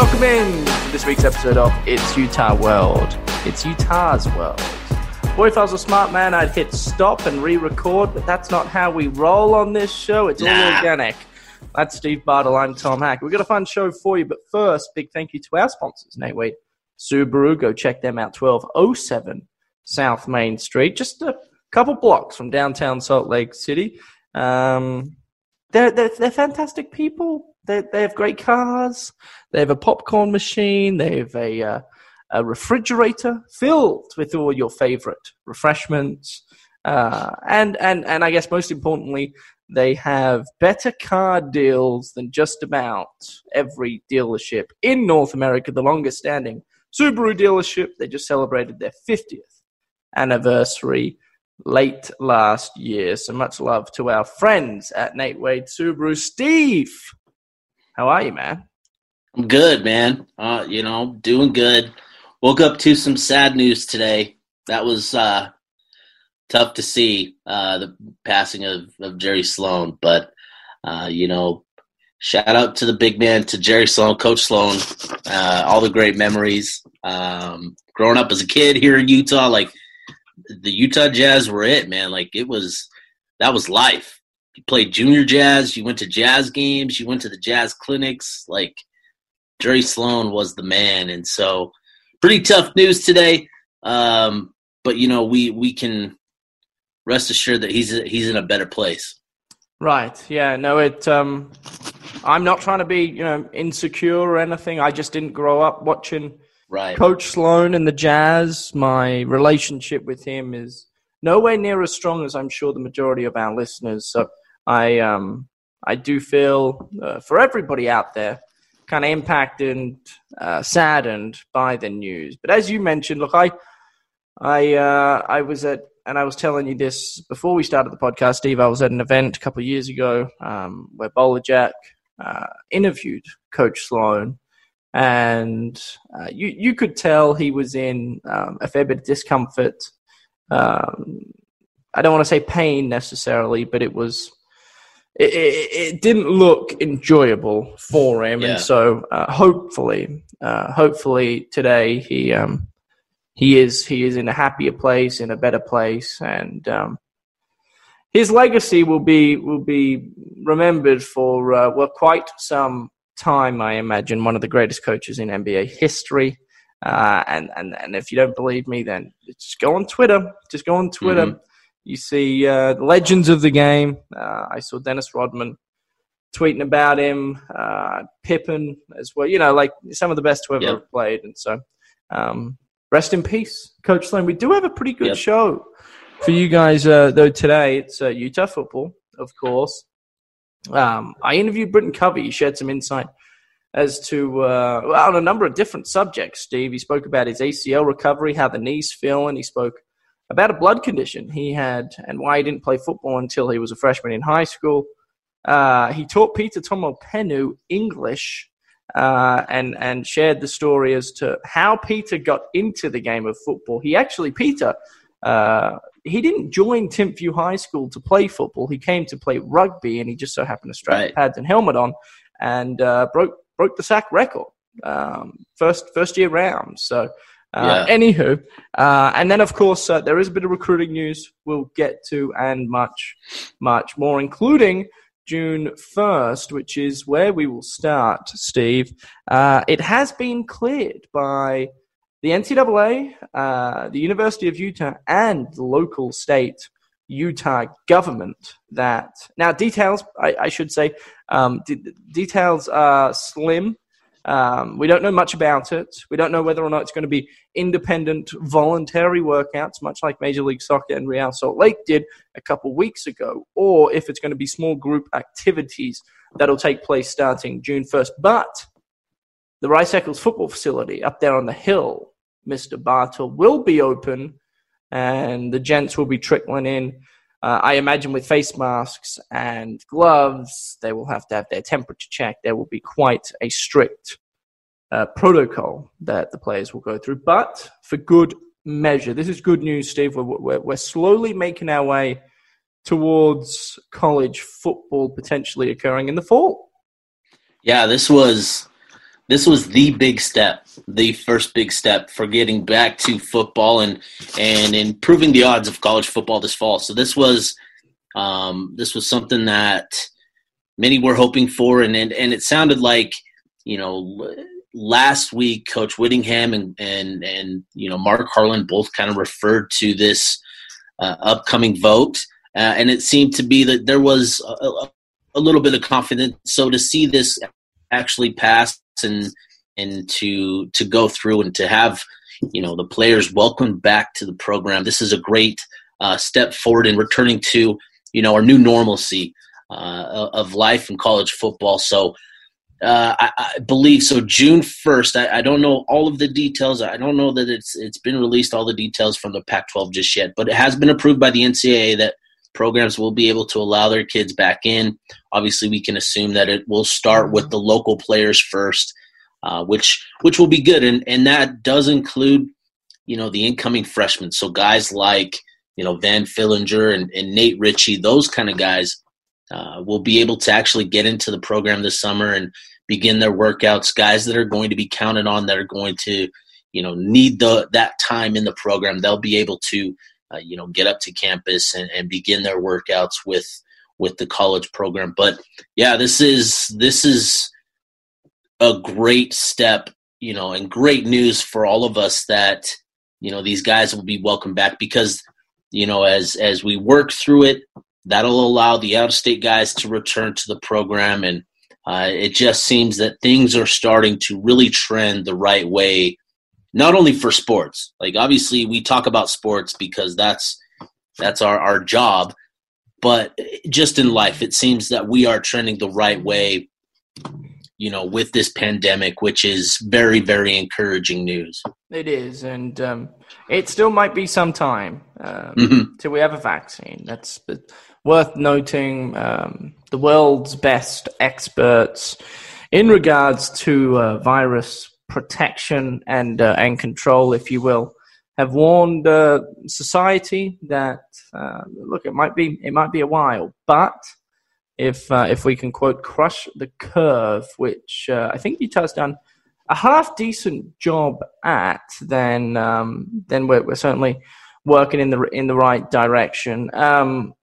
Welcome in to this week's episode of It's Utah World. It's Utah's world. Boy, if I was a smart man, I'd hit stop and re-record, but that's not how we roll on this show. It's all organic. That's Steve Bartle. I'm Tom Hack. We've got a fun show for you, but first, big thank you to our sponsors, Nate Wade, Subaru. Go check them out, 1207 South Main Street, just a couple blocks from downtown Salt Lake City. Um, they're, they're, they're fantastic people. They, they have great cars. They have a popcorn machine. They have a, uh, a refrigerator filled with all your favorite refreshments. Uh, and, and, and I guess most importantly, they have better car deals than just about every dealership in North America, the longest standing Subaru dealership. They just celebrated their 50th anniversary late last year. So much love to our friends at Nate Wade Subaru. Steve, how are you, man? I'm good, man. Uh, you know, doing good. Woke up to some sad news today. That was uh, tough to see uh, the passing of, of Jerry Sloan, but uh, you know, shout out to the big man, to Jerry Sloan, Coach Sloan. Uh, all the great memories. Um, growing up as a kid here in Utah, like the Utah Jazz were it, man. Like it was that was life. You played junior jazz, you went to jazz games, you went to the jazz clinics. Like Jerry Sloan was the man, and so pretty tough news today. Um, but you know, we we can rest assured that he's he's in a better place. Right. Yeah. No. It. Um, I'm not trying to be you know insecure or anything. I just didn't grow up watching Right. Coach Sloan and the Jazz. My relationship with him is nowhere near as strong as I'm sure the majority of our listeners. So I um I do feel uh, for everybody out there kind of impacted and uh, saddened by the news. But as you mentioned, look, I I uh, I was at and I was telling you this before we started the podcast, Steve. I was at an event a couple of years ago um, where Bowler Jack uh, interviewed Coach Sloan, and uh, you you could tell he was in um, a fair bit of discomfort. Um, I don't want to say pain necessarily, but it was it, it, it didn't look enjoyable for him, Yeah. and so uh, hopefully, uh, hopefully today he um, he is he is in a happier place, in a better place, and um, his legacy will be will be remembered for uh, well quite some time. I imagine one of the greatest coaches in NBA history. Uh, and, and and if you don't believe me, then just go on Twitter. Just go on Twitter. Mhm. You see uh, legends of the game. Uh, I saw Dennis Rodman tweeting about him, uh, Pippen as well. You know, like some of the best to ever Yep. played. And so, um, rest in peace, Coach Sloan. We do have a pretty good Yep. show for you guys uh, though today. It's uh, Utah football, of course. Um, I interviewed Britton Covey. He shared some insight as to uh, well, on a number of different subjects. Steve, he spoke about his ACL recovery, how the knees feel, and he spoke about a blood condition he had and why he didn't play football until he was a freshman in high school. Uh, he taught Peter Tomopenu English uh, and and shared the story as to how Peter got into the game of football. He actually Peter uh, he didn't join Timpview High School to play football. He came to play rugby, and he just so happened to strap Right. pads and helmet on and uh, broke broke the sack record um, first first year round. So. Uh, Anywho, uh, and then of course uh, there is a bit of recruiting news we'll get to, and much, much more, including June 1st, which is where we will start, Steve, uh, it has been cleared by the NCAA, uh, the University of Utah, and the local state Utah government that now details I, I should say um, d- details are slim. Um, we don't know much about it. We don't know whether or not it's going to be independent, voluntary workouts, much like Major League Soccer and Real Salt Lake did a couple weeks ago, or if it's going to be small group activities that'll take place starting June 1st. But the Rice Eccles football facility up there on the hill, Mr. Bartle, will be open and the gents will be trickling in. Uh, I imagine with face masks and gloves, they will have to have their temperature checked. There will be quite a strict uh, protocol that the players will go through, but for good measure. This is good news, Steve. We're, we're, we're slowly making our way towards college football potentially occurring in the fall. Yeah, this was this was the big step, the first big step for getting back to football and and improving the odds of college football this fall. So this was um, this was something that many were hoping for, and and, and it sounded like you know last week Coach Whittingham and and and you know Mark Harlan both kind of referred to this uh, upcoming vote, uh, and it seemed to be that there was a, a little bit of confidence. So to see this actually pass and and to to go through and to have you know the players welcome back to the program. This is a great uh, step forward in returning to you know our new normalcy uh, of life in college football. So. Uh, I, I, believe so. June first. I, I, don't know all of the details. I don't know that it's it's been released all the details from the Pac-12 just yet, but it has been approved by the NCAA that programs will be able to allow their kids back in. Obviously, we can assume that it will start with the local players first, uh, which which will be good, and and that does include you know the incoming freshmen. So guys like you know Van Fillinger and, and Nate Ritchie, those kind of guys uh, will be able to actually get into the program this summer and begin their workouts. Guys that are going to be counted on that are going to you know need the that time in the program. They'll be able to uh, you know get up to campus and, and begin their workouts with with the college program. But yeah, this is this is a great step, you know, and great news for all of us that you know these guys will be welcome back because you know as as we work through it, that'll allow the out of state guys to return to the program and. Uh, it just seems that things are starting to really trend the right way, not only for sports. Like obviously, we talk about sports because that's that's our our job, but just in life, it seems that we are trending the right way you know, with this pandemic, which is very, very encouraging news. It is, and um, it still might be some time um, mm-hmm. till we have a vaccine. That's worth noting. Um, the world's best experts in regards to uh, virus protection and uh, and control, if you will, have warned uh, society that uh, look, it might be it might be a while, but if uh, if we can quote crush the curve, which uh, I think Utah's done a half decent job at, then um, then we're, we're, certainly working in the in the right direction. Um,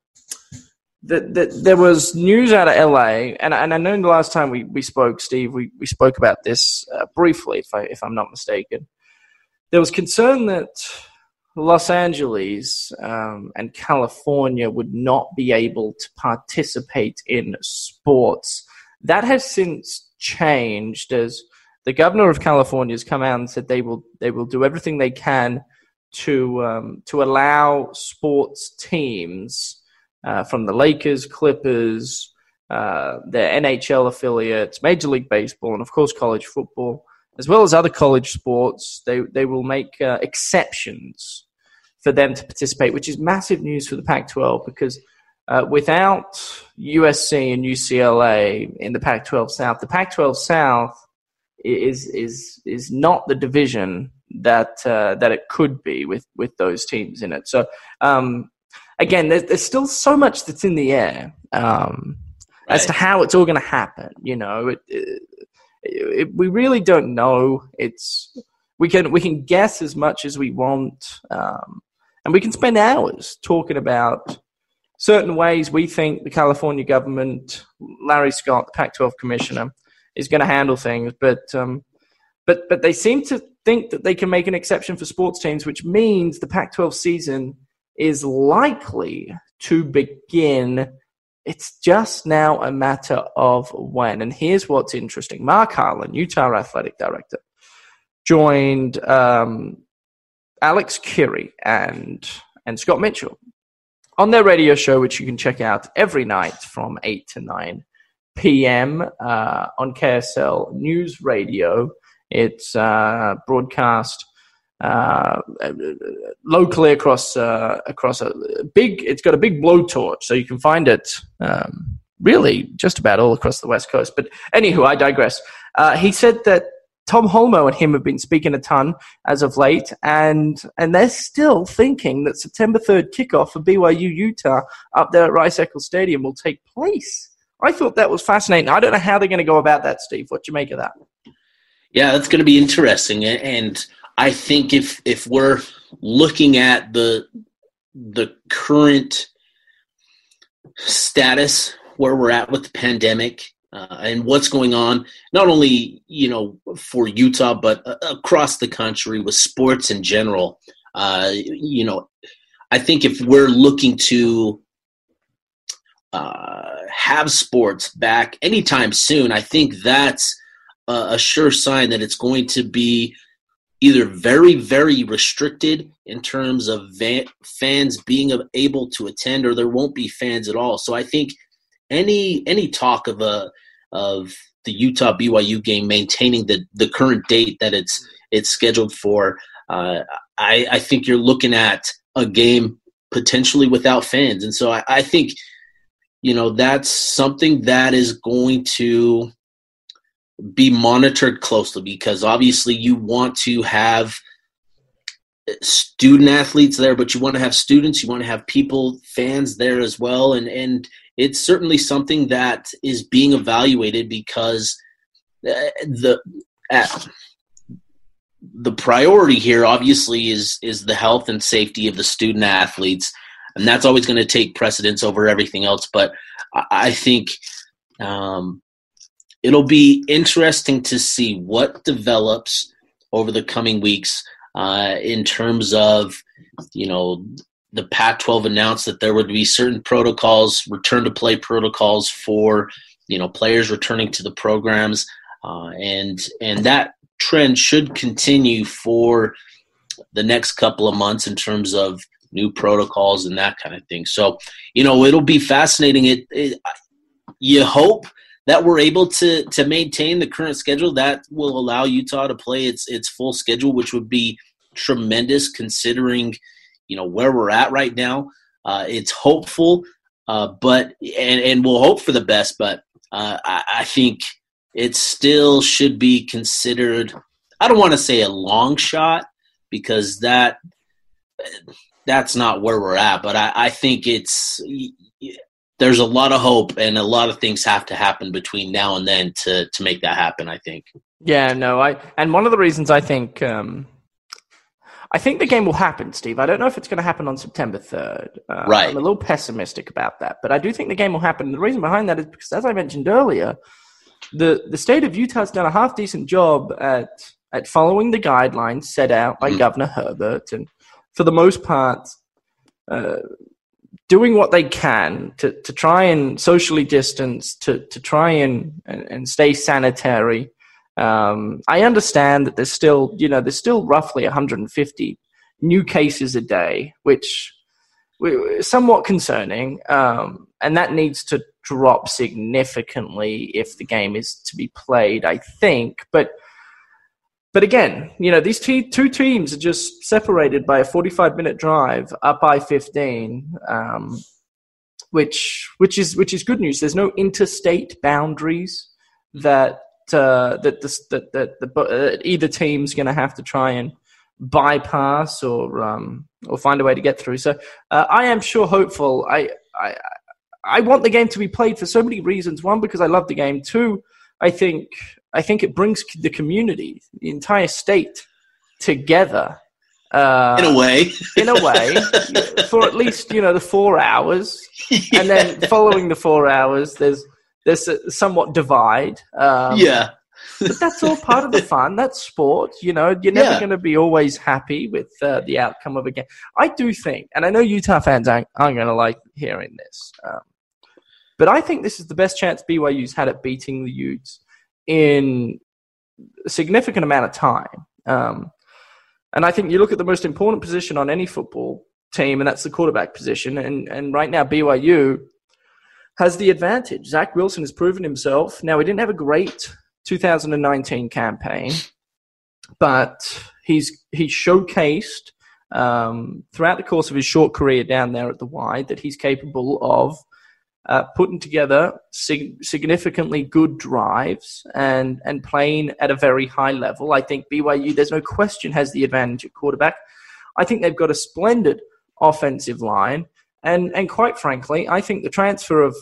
the, the, there was news out of LA, and, and I know the last time we, we spoke, Steve, we, we spoke about this uh, briefly, if I if I'm not mistaken. There was concern that Los Angeles um, and California would not be able to participate in sports. That has since changed as the governor of California has come out and said they will they will do everything they can to um, to allow sports teams uh, from the Lakers, Clippers, uh, their NHL affiliates, Major League Baseball, and of course college football, as well as other college sports. They they will make uh, exceptions for them to participate, which is massive news for the Pac 12 because uh, without USC and UCLA in the Pac 12 South, the Pac 12 South is, is, is not the division that, uh, that it could be with, with those teams in it. So, um, again, there's, there's still so much that's in the air um, right. as to how it's all going to happen. You know, it, it, it, we really don't know. It's we can we can guess as much as we want. Um, and we can spend hours talking about certain ways we think the California government, Larry Scott, the Pac-12 commissioner, is going to handle things, but um, but but they seem to think that they can make an exception for sports teams, which means the Pac-12 season is likely to begin. It's just now a matter of when. And here's what's interesting: Mark Harlan, Utah athletic director, joined um, Alex Kirry and and Scott Mitchell on their radio show, which you can check out every night from 8 to 9 p.m. Uh, on KSL News Radio. It's uh, broadcast uh, locally across uh, across a big. It's got a big blowtorch, so you can find it um, really just about all across the west coast. But anywho, I digress. Uh, he said that Tom Holmoe and him have been speaking a ton as of late, and and they're still thinking that September third kickoff for BYU Utah up there at Rice Eccles Stadium will take place. I thought that was fascinating. I don't know how they're going to go about that, Steve. What do you make of that? Yeah, that's going to be interesting, and I think if if we're looking at the the current status where we're at with the pandemic uh, and what's going on, not only you know for Utah but uh, across the country with sports in general. Uh, you know, I think if we're looking to uh, have sports back anytime soon, I think that's a, a sure sign that it's going to be either very very restricted in terms of van- fans being able to attend or there won't be fans at all. So i think any any talk of a of the Utah BYU game maintaining the the current date that it's it's scheduled for, uh, I, I think you're looking at a game potentially without fans, and so I, I think you know that's something that is going to be monitored closely because obviously you want to have student athletes there, but you want to have students, you want to have people, fans there as well, and and it's certainly something that is being evaluated because uh, the uh, the priority here obviously is is the health and safety of the student athletes. And that's always going to take precedence over everything else. But i, think um, it'll be interesting to see what develops over the coming weeks uh, in terms of you know the Pac-12 announced that there would be certain protocols, return to play protocols for you know players returning to the programs, uh, and and that trend should continue for the next couple of months in terms of new protocols and that kind of thing. So you know it'll be fascinating. It, it you hope that we're able to to maintain the current schedule that will allow Utah to play its its full schedule, which would be tremendous considering you know where we're at right now. Uh, it's hopeful, uh, but and and we'll hope for the best. But uh, I, I think it still should be considered. I don't want to say a long shot because that that's not where we're at. But I, I think it's there's a lot of hope and a lot of things have to happen between now and then to to make that happen. I think. Yeah, no, I and one of the reasons I think um, I think the game will happen, Steve. I don't know if it's going to happen on September 3rd. Uh, right. I'm a little pessimistic about that, but I do think the game will happen. The reason behind that is because, as I mentioned earlier, the, the state of utah's done a half decent job at, at following the guidelines set out by mm. Governor Herbert. And for the most part, uh, doing what they can to, to try and socially distance, to, to try and, and, stay sanitary. Um, I understand that there's still, you know, there's still roughly 150 new cases a day, which is somewhat concerning, um, and that needs to drop significantly if the game is to be played. I think, but but again, you know, these two two teams are just separated by a 45 minute drive up I 15. Um, which which is which is good news. There's no interstate boundaries that uh, that, that that the, uh, either team's going to have to try and bypass or um, or find a way to get through. So uh, I am sure hopeful. I, I I want the game to be played for so many reasons. One, because I love the game. Two, I think I think it brings the community, the entire state, together Uh, in a way, in a way, for at least you know the four hours, yeah. and then following the four hours, there's there's a somewhat divide. Um, yeah, but that's all part of the fun. That's sport. You know, you're never yeah. going to be always happy with uh, the outcome of a game. I do think, and I know Utah fans aren't, aren't going to like hearing this, um, but I think this is the best chance BYU's had at beating the Utes in a significant amount of time. Um, and I think you look at the most important position on any football team, and that's the quarterback position. And, and right now, BYU has the advantage. Zach Wilson has proven himself. Now, he didn't have a great 2019 campaign, but he's he's showcased um, throughout the course of his short career down there at the Y that he's capable of uh, putting together sig- significantly good drives and and playing at a very high level. I think BYU, there's no question, has the advantage at quarterback. I think they've got a splendid offensive line, and and quite frankly, I think the transfer of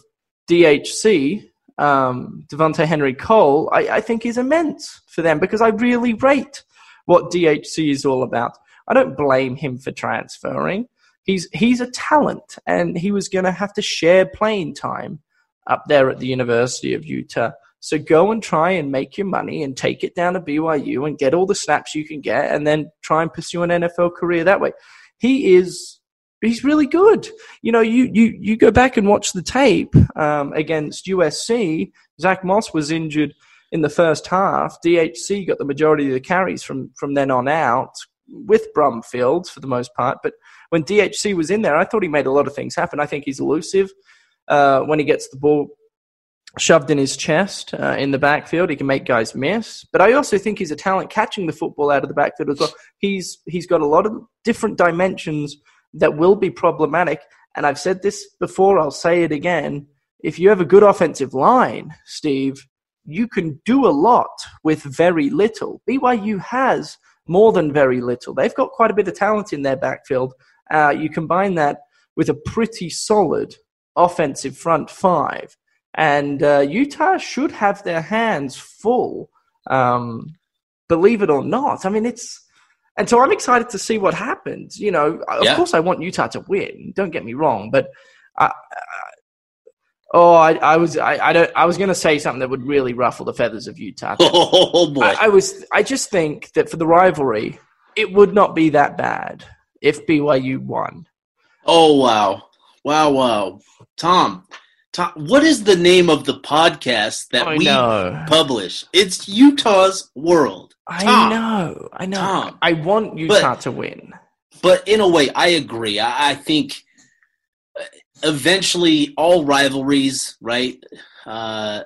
DHC um, Henry Cole, I, I think is immense for them because I really rate what DHC is all about. I don't blame him for transferring. He's he's a talent, and he was going to have to share playing time up there at the University of Utah. So go and try and make your money and take it down to BYU and get all the snaps you can get, and then try and pursue an NFL career that way. He is he's really good. You know, you you you go back and watch the tape um, against USC. Zach Moss was injured in the first half. DHC got the majority of the carries from from then on out with Brumfield for the most part. But when DHC was in there, I thought he made a lot of things happen. I think he's elusive uh, when he gets the ball shoved in his chest uh, in the backfield. He can make guys miss. But I also think he's a talent catching the football out of the backfield as well. He's he's got a lot of different dimensions that will be problematic. And I've said this before, I'll say it again. If you have a good offensive line, Steve, you can do a lot with very little. BYU has more than very little. They've got quite a bit of talent in their backfield. Uh, you combine that with a pretty solid offensive front five. And uh, Utah should have their hands full, um, believe it or not. I mean, it's and so I'm excited to see what happens. You know, of yeah. course I want Utah to win. Don't get me wrong, but I, oh, I, I, was I, I don't I was going to say something that would really ruffle the feathers of Utah. Oh boy! I, I was I just think that for the rivalry, it would not be that bad if BYU won. Oh wow, wow, wow, Tom. Tom, what is the name of the podcast that I we know. publish? It's Utah's World. I know, I know. Tom, I want Utah but, to win. But in a way, I agree. I, I think eventually all rivalries, right? Uh,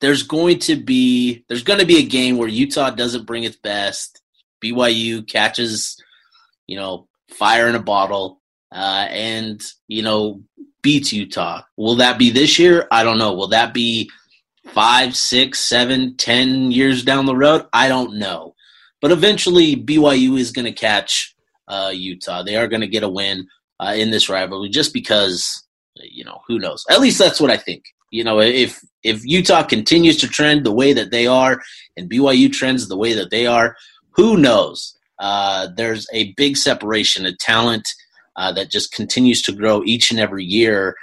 there's going to be there's going to be a game where Utah doesn't bring its best. BYU catches, you know, fire in a bottle, uh, and you know beats Utah. Will that be this year? I don't know. Will that be five, six, seven, ten years down the road? I don't know. But eventually, BYU is going to catch uh, Utah. They are going to get a win uh, in this rivalry just because, you know, who knows? At least that's what I think. You know, if if Utah continues to trend the way that they are and BYU trends the way that they are, who knows? Uh, there's a big separation of talent uh, that just continues to grow each and every year.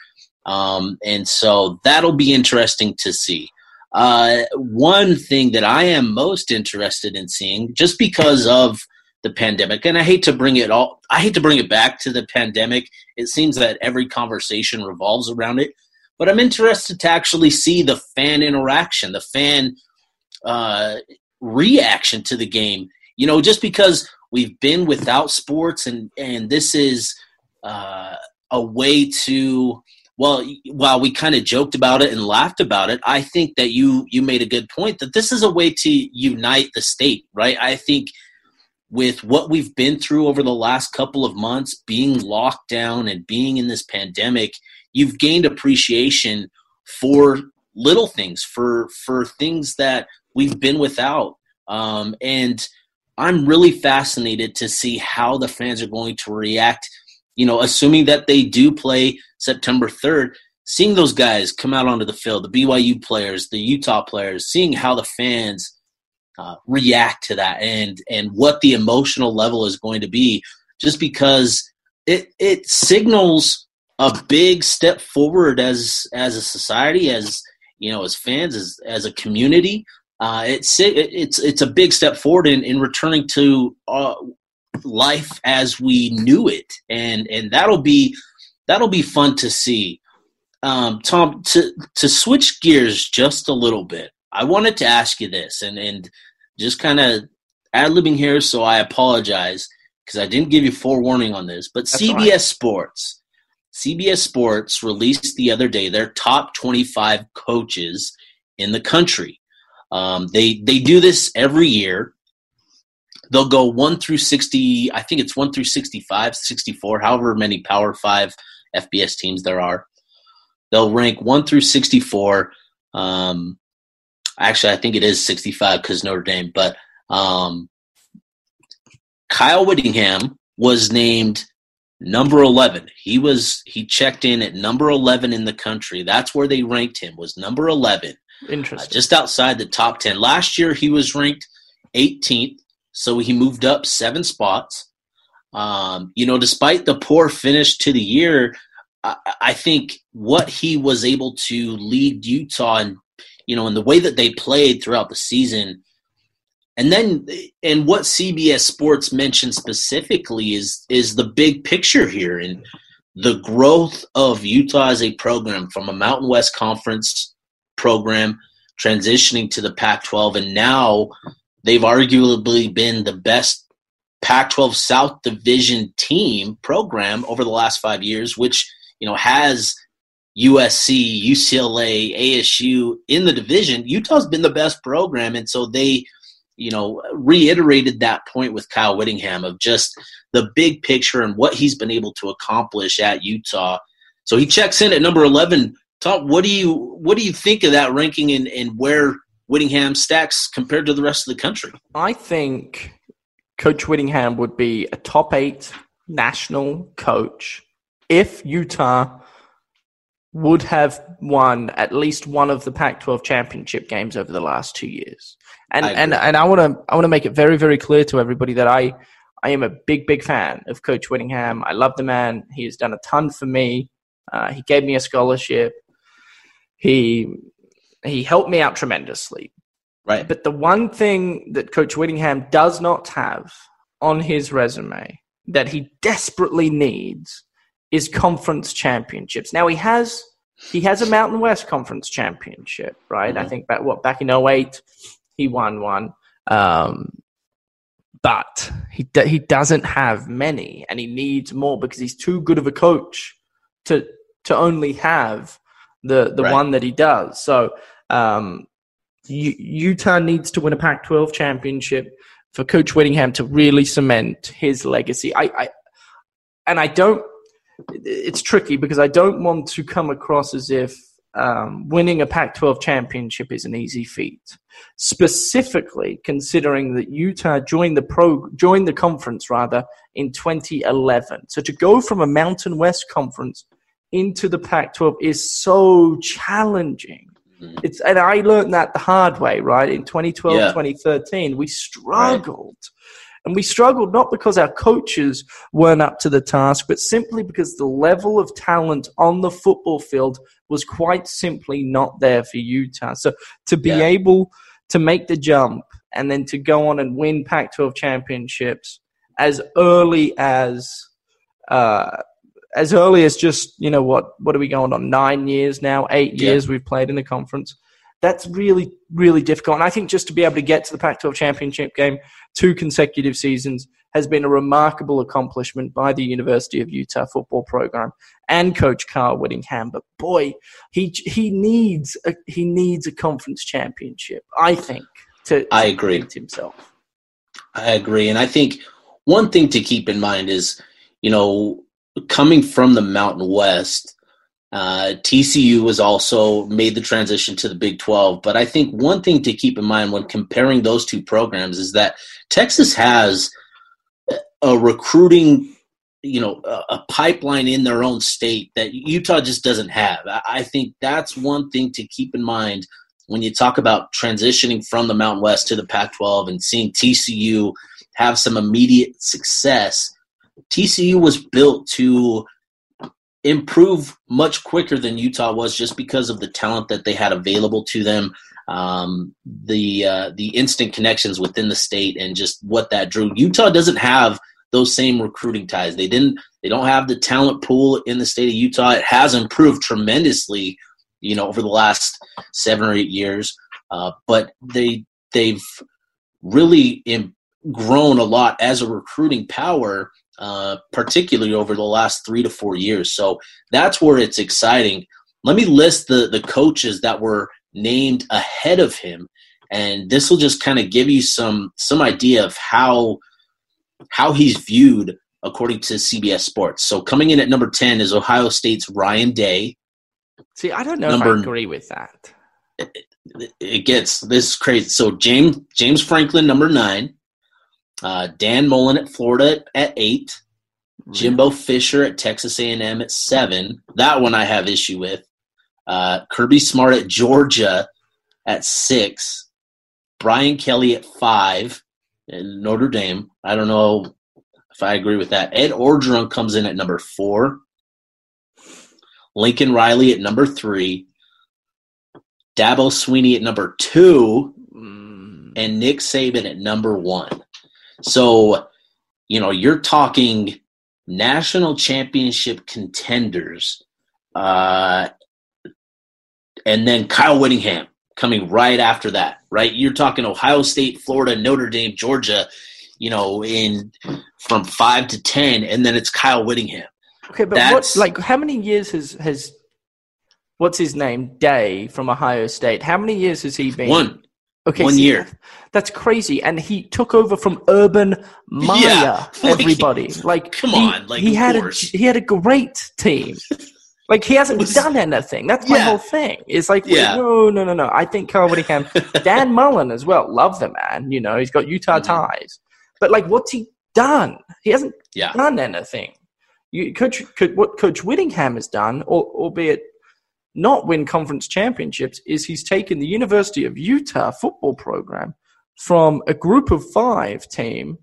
Um, and so that'll be interesting to see. Uh, one thing that I am most interested in seeing, just because of the pandemic, and I hate to bring it all, I hate to bring it back to the pandemic. It seems that every conversation revolves around it, but I'm interested to actually see the fan interaction, the fan uh, reaction to the game. You know, just because we've been without sports, and and this is uh, a way to well, while we kind of joked about it and laughed about it, I think that you you made a good point that this is a way to unite the state, right? I think with what we've been through over the last couple of months, being locked down and being in this pandemic, you've gained appreciation for little things, for for things that we've been without, um, and I'm really fascinated to see how the fans are going to react. You know, assuming that they do play September 3rd, seeing those guys come out onto the field, the BYU players, the Utah players, seeing how the fans uh, react to that and and what the emotional level is going to be just because it it signals a big step forward as as a society as you know as fans as as a community uh, it's it's it's a big step forward in, in returning to uh, life as we knew it and and that'll be that'll be fun to see um, Tom, to to switch gears just a little bit, I wanted to ask you this, and and just kind of ad libbing here, so I apologize because I didn't give you forewarning on this. But That's CBS right. Sports, CBS Sports released the other day their top 25 coaches in the country. Um, they they do this every year. They'll go one through 60. I think it's one through 65, 64, however many Power Five FBS teams there are. They'll rank one through 64. Um, actually, I think it is 65 because Notre Dame, but um, Kyle Whittingham was named number 11. He was he checked in at number 11 in the country. That's where they ranked him was number 11. Interesting. Uh, just outside the top 10. Last year he was ranked 18th, so he moved up 7 spots. Um, you know, despite the poor finish to the year, I, think what he was able to lead Utah and you know in the way that they played throughout the season and then and what CBS Sports mentioned specifically is is the big picture here and the growth of Utah as a program from a Mountain West Conference program transitioning to the Pac-12 and now they've arguably been the best Pac-12 South Division team program over the last 5 years which you know, has USC, UCLA, ASU in the division, Utah's been the best program. And so they, you know, reiterated that point with Kyle Whittingham of just the big picture and what he's been able to accomplish at Utah. So he checks in at number 11. What do you what do you think of that ranking and, and where Whittingham stacks compared to the rest of the country? I think Coach Whittingham would be a top eight national coach if Utah would have won at least one of the Pac-12 championship games over the last two years. And and and I want to I want to make it very very clear to everybody that I I am a big big fan of Coach Whittingham. I love the man. He has done a ton for me. Uh, he gave me a scholarship. He he helped me out tremendously. Right. But the one thing that Coach Whittingham does not have on his resume that he desperately needs is conference championships. Now he has he has a Mountain West Conference championship, right? Mm-hmm. I think back what back in 08 he won one. Um, but he he doesn't have many, and he needs more because he's too good of a coach to to only have the the right. one that he does. So um, U- Utah needs to win a Pac-12 championship for Coach Whittingham to really cement his legacy. I, I and I don't it's tricky because I don't want to come across as if um, winning a Pac 12 championship is an easy feat. Specifically, considering that Utah joined the pro joined the conference rather in 2011. So to go from a Mountain West conference into the Pac 12 is so challenging. Mm-hmm. It's and I learned that the hard way, right? In 2012, yeah. 2013, we struggled. Right and we struggled not because our coaches weren't up to the task, but simply because the level of talent on the football field was quite simply not there for Utah. So to be yeah. able to make the jump and then to go on and win Pac 12 championships as early as. Uh, as early as just you know what what are we going on nine years now eight years yeah. we've played in the conference that's really, really difficult. And I think just to be able to get to the Pac 12 championship game two consecutive seasons has been a remarkable accomplishment by the University of Utah football program and Coach Carl Whittingham. But boy, he he needs a, he needs a conference championship. I think to, I agree himself. I agree, and I think one thing to keep in mind is you know coming from the Mountain West uh, TCU was also made the transition to the Big 12. But I think one thing to keep in mind when comparing those two programs is that Texas has a recruiting, you know, a, pipeline in their own state that Utah just doesn't have. I think that's one thing to keep in mind when you talk about transitioning from the Mountain West to the Pac 12 and seeing TCU have some immediate success, TCU was built to improve much quicker than Utah was just because of the talent that they had available to them, um, the uh, the instant connections within the state, and just what that drew. Utah doesn't have those same recruiting ties. They didn't. They don't have the talent pool in the state of Utah. It has improved tremendously, you know, over the last seven or eight years. Uh, but they they've really Im- grown a lot as a recruiting power uh, particularly over the last three to four years. So that's where it's exciting. Let me list the the coaches that were named ahead of him, and this will just kind of give you some some idea of how how he's viewed according to CBS Sports. So coming in at number ten is Ohio State's Ryan Day. See, I don't know number, if I agree with that. It, it gets this is crazy. So James James Franklin, number nine. Uh, Dan Mullen at Florida at eight. Jimbo Fisher at Texas A&M at seven. That one I have issue with. Uh, Kirby Smart at Georgia at six. Brian Kelly at five. And Notre Dame. I don't know if I agree with that. Ed Orgeron comes in at number four. Lincoln Riley at number three. Dabo Swinney at number two. Mm. And Nick Saban at number one. So, you know, you're talking national championship contenders, uh, and then Kyle Whittingham coming right after that, right? You're talking Ohio State, Florida, Notre Dame, Georgia, you know, in from five to ten, and then it's Kyle Whittingham. Okay, but what, like, how many years has has what's his name Day from Ohio State? How many years has he been? One. Okay, one see, year. That's crazy, and he took over from Urban Meyer. Yeah, everybody, like, come he, on, like he had course. a he had a great team. like he hasn't was, done anything. That's my yeah. whole thing. It's like, yeah. no, no, no, no. I think Carl Whittingham, Dan Mullen as well. Love the man. You know, he's got Utah mm-hmm. ties, but like, what's he done? He hasn't yeah. done anything. You, Coach, could, what Coach Whittingham has done, albeit not win conference championships is he's taken the University of Utah football program from a group of five team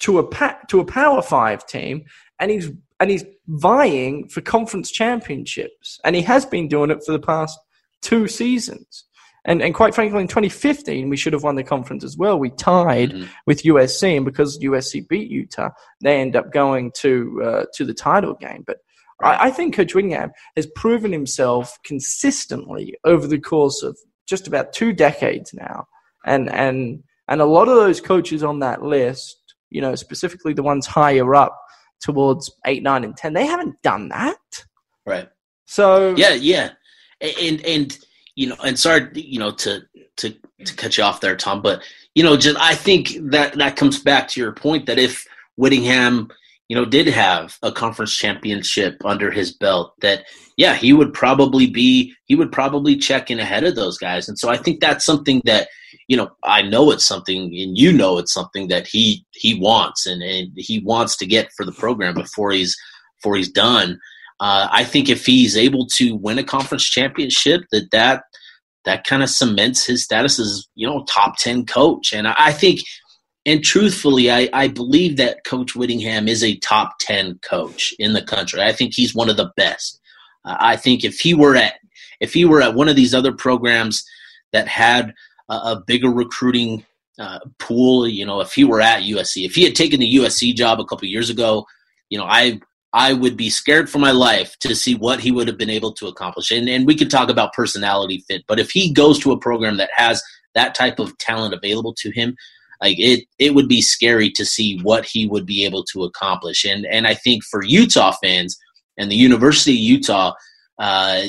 to a pa- to a power five team and he's and he's vying for conference championships. And he has been doing it for the past two seasons. And and quite frankly in 2015 we should have won the conference as well. We tied mm-hmm. with USC and because USC beat Utah they end up going to uh, to the title game. But I, I think Coach Whittingham has proven himself consistently over the course of just about two decades now, and and and a lot of those coaches on that list, you know, specifically the ones higher up towards eight, nine, and ten, they haven't done that. Right. So yeah, yeah, and and you know, and sorry, you know, to to to cut you off there, Tom, but you know, just I think that that comes back to your point that if Whittingham you know, did have a conference championship under his belt, that yeah, he would probably be he would probably check in ahead of those guys. And so I think that's something that, you know, I know it's something and you know it's something that he he wants and, and he wants to get for the program before he's before he's done. Uh, I think if he's able to win a conference championship, that that that kind of cements his status as you know top ten coach. And I, I think and truthfully, I, I believe that Coach Whittingham is a top 10 coach in the country. I think he's one of the best. Uh, I think if he were at if he were at one of these other programs that had a, a bigger recruiting uh, pool, you know, if he were at USC, if he had taken the USC job a couple years ago, you know, I I would be scared for my life to see what he would have been able to accomplish. And and we could talk about personality fit, but if he goes to a program that has that type of talent available to him, like it it would be scary to see what he would be able to accomplish. And and i think for utah fans and the university of utah uh,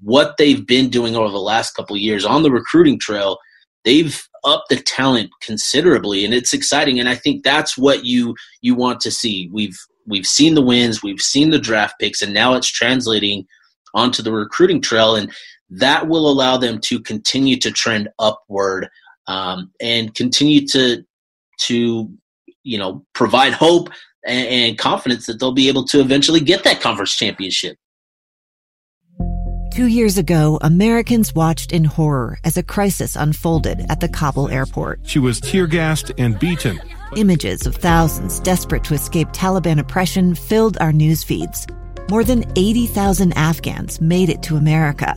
what they've been doing over the last couple years on the recruiting trail they've upped the talent considerably and it's exciting. And i think that's what you you want to see. We've we've seen the wins we've seen the draft picks and now it's translating onto the recruiting trail and that will allow them to continue to trend upward um, and continue to to you know provide hope and, and confidence that they'll be able to eventually get that conference championship. Two years ago, Americans watched in horror as a crisis unfolded at the Kabul airport. She was tear gassed and beaten. Images of thousands desperate to escape Taliban oppression filled our news feeds. More than 80,000 Afghans made it to America.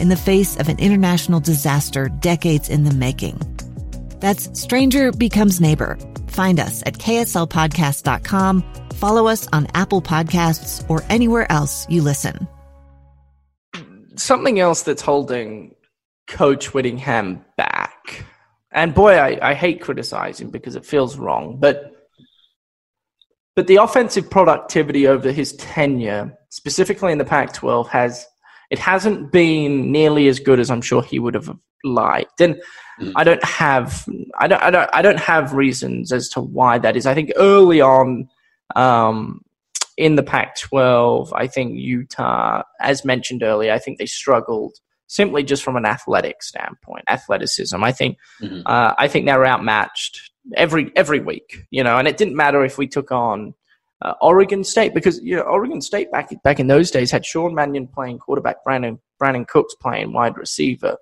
in the face of an international disaster decades in the making? That's Stranger Becomes Neighbor. Find us at kslpodcast.com, follow us on Apple Podcasts, or anywhere else you listen. Something else that's holding Coach Whittingham back, and boy, I, I hate criticizing because it feels wrong, but but the offensive productivity over his tenure, specifically in the Pac-12, has it hasn't been nearly as good as I'm sure he would have liked. And mm. I don't have I don't I don't I don't have reasons as to why that is. I think early on um, in the Pac-12, I think Utah, as mentioned earlier, I think they struggled simply just from an athletic standpoint, athleticism. I think mm-hmm. uh, I think they were outmatched every every week, you know, and it didn't matter if we took on uh, Oregon State because you know Oregon State back back in those days had Sean Mannion playing quarterback, Brandon Brandin Cooks playing wide receiver.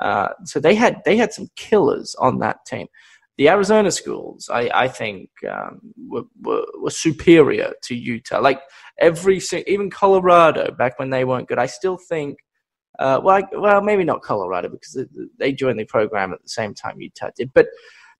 Uh, so they had they had some killers on that team. The Arizona schools, I, I think, um, were, were, were superior to Utah. Like every even Colorado back when they weren't good, I still think. Uh, well, I, well, maybe not Colorado because they joined the program at the same time Utah did, but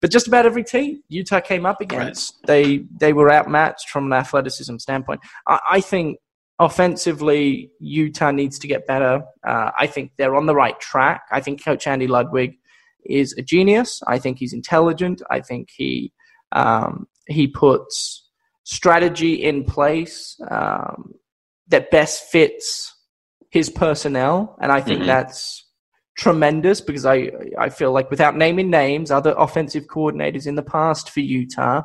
but just about every team Utah came up against, right. they they were outmatched from an athleticism standpoint. I, I, think offensively, Utah needs to get better. Uh, I think they're on the right track. I think Coach Andy Ludwig is a genius. I think he's intelligent. I think he um, he puts strategy in place um, that best fits his personnel, and I think mm-hmm. that's tremendous because I I feel like without naming names, other offensive coordinators in the past for Utah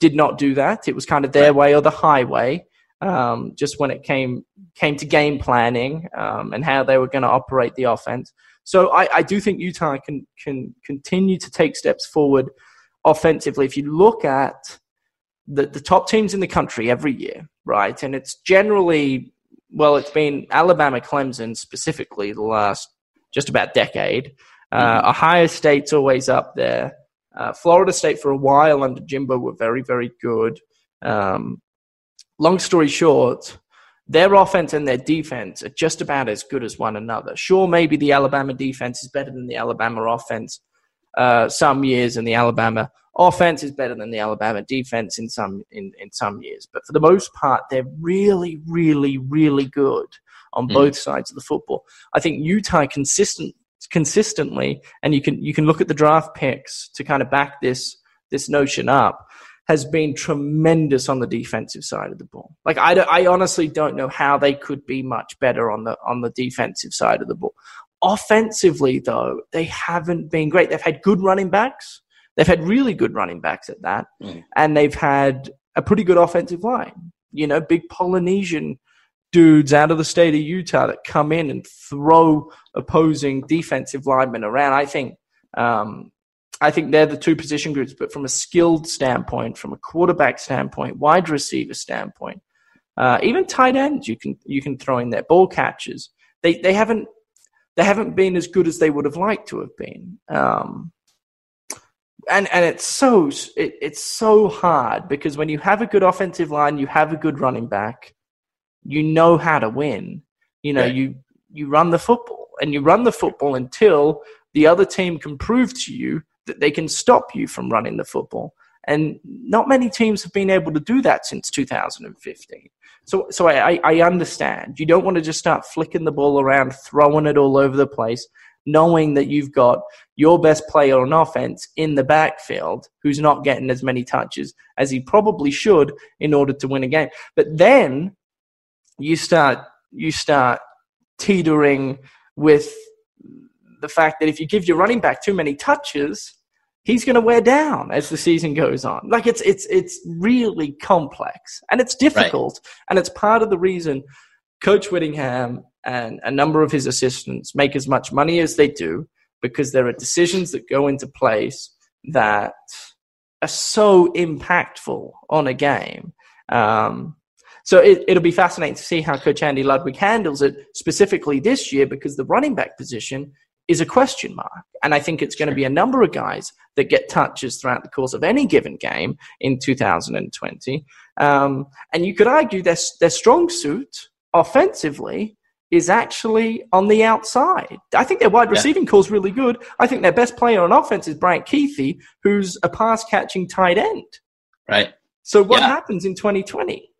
did not do that. It was kind of their way or the highway. Um, just when it came came to game planning um, and how they were going to operate the offense. So I, I do think Utah can can continue to take steps forward offensively. If you look at the, the top teams in the country every year, right, and it's generally well, it's been Alabama, Clemson specifically the last just about decade. Uh, mm-hmm. Ohio State's always up there. Uh, Florida State for a while under Jimbo were very, very good. Um, long story short, their offense and their defense are just about as good as one another. Sure, maybe the Alabama defense is better than the Alabama offense uh, some years, and the Alabama offense is better than the Alabama defense in some in, in some years. But for the most part, they're really, really, really good on mm. both sides of the football. I think Utah consistent consistently, and you can you can look at the draft picks to kind of back this this notion up, has been tremendous on the defensive side of the ball. Like I, I honestly don't know how they could be much better on the on the defensive side of the ball. Offensively, though, they haven't been great. They've had good running backs. They've had really good running backs at that, mm. and they've had a pretty good offensive line. You know, big Polynesian dudes out of the state of Utah that come in and throw opposing defensive linemen around. I think um, I think they're the two position groups, but from a skilled standpoint, from a quarterback standpoint, wide receiver standpoint, uh, even tight ends you can you can throw in there, ball catchers. They they haven't they haven't been as good as they would have liked to have been. Um, and and it's so it, it's so hard because when you have a good offensive line, you have a good running back, you know how to win. You know, you you run the football and you run the football until the other team can prove to you that they can stop you from running the football. And not many teams have been able to do that since 2015. So, so I, I understand. You don't want to just start flicking the ball around, throwing it all over the place, knowing that you've got your best player on offense in the backfield who's not getting as many touches as he probably should in order to win a game. But then you start you start teetering with the fact that if you give your running back too many touches, he's going to wear down as the season goes on. Like it's it's it's really complex and it's difficult, right. and it's part of the reason Coach Whittingham and a number of his assistants make as much money as they do because there are decisions that go into place that are so impactful on a game. Um, so it, it'll be fascinating to see how Coach Andy Ludwig handles it specifically this year because the running back position is a question mark. And I think it's going to be a number of guys that get touches throughout the course of any given game in 2020. Um, and you could argue their, their strong suit offensively is actually on the outside. I think their wide receiving yeah. is really good. I think their best player on offense is Brant Kuithe, who's a pass catching tight end. Right. So what yeah. happens in 2020?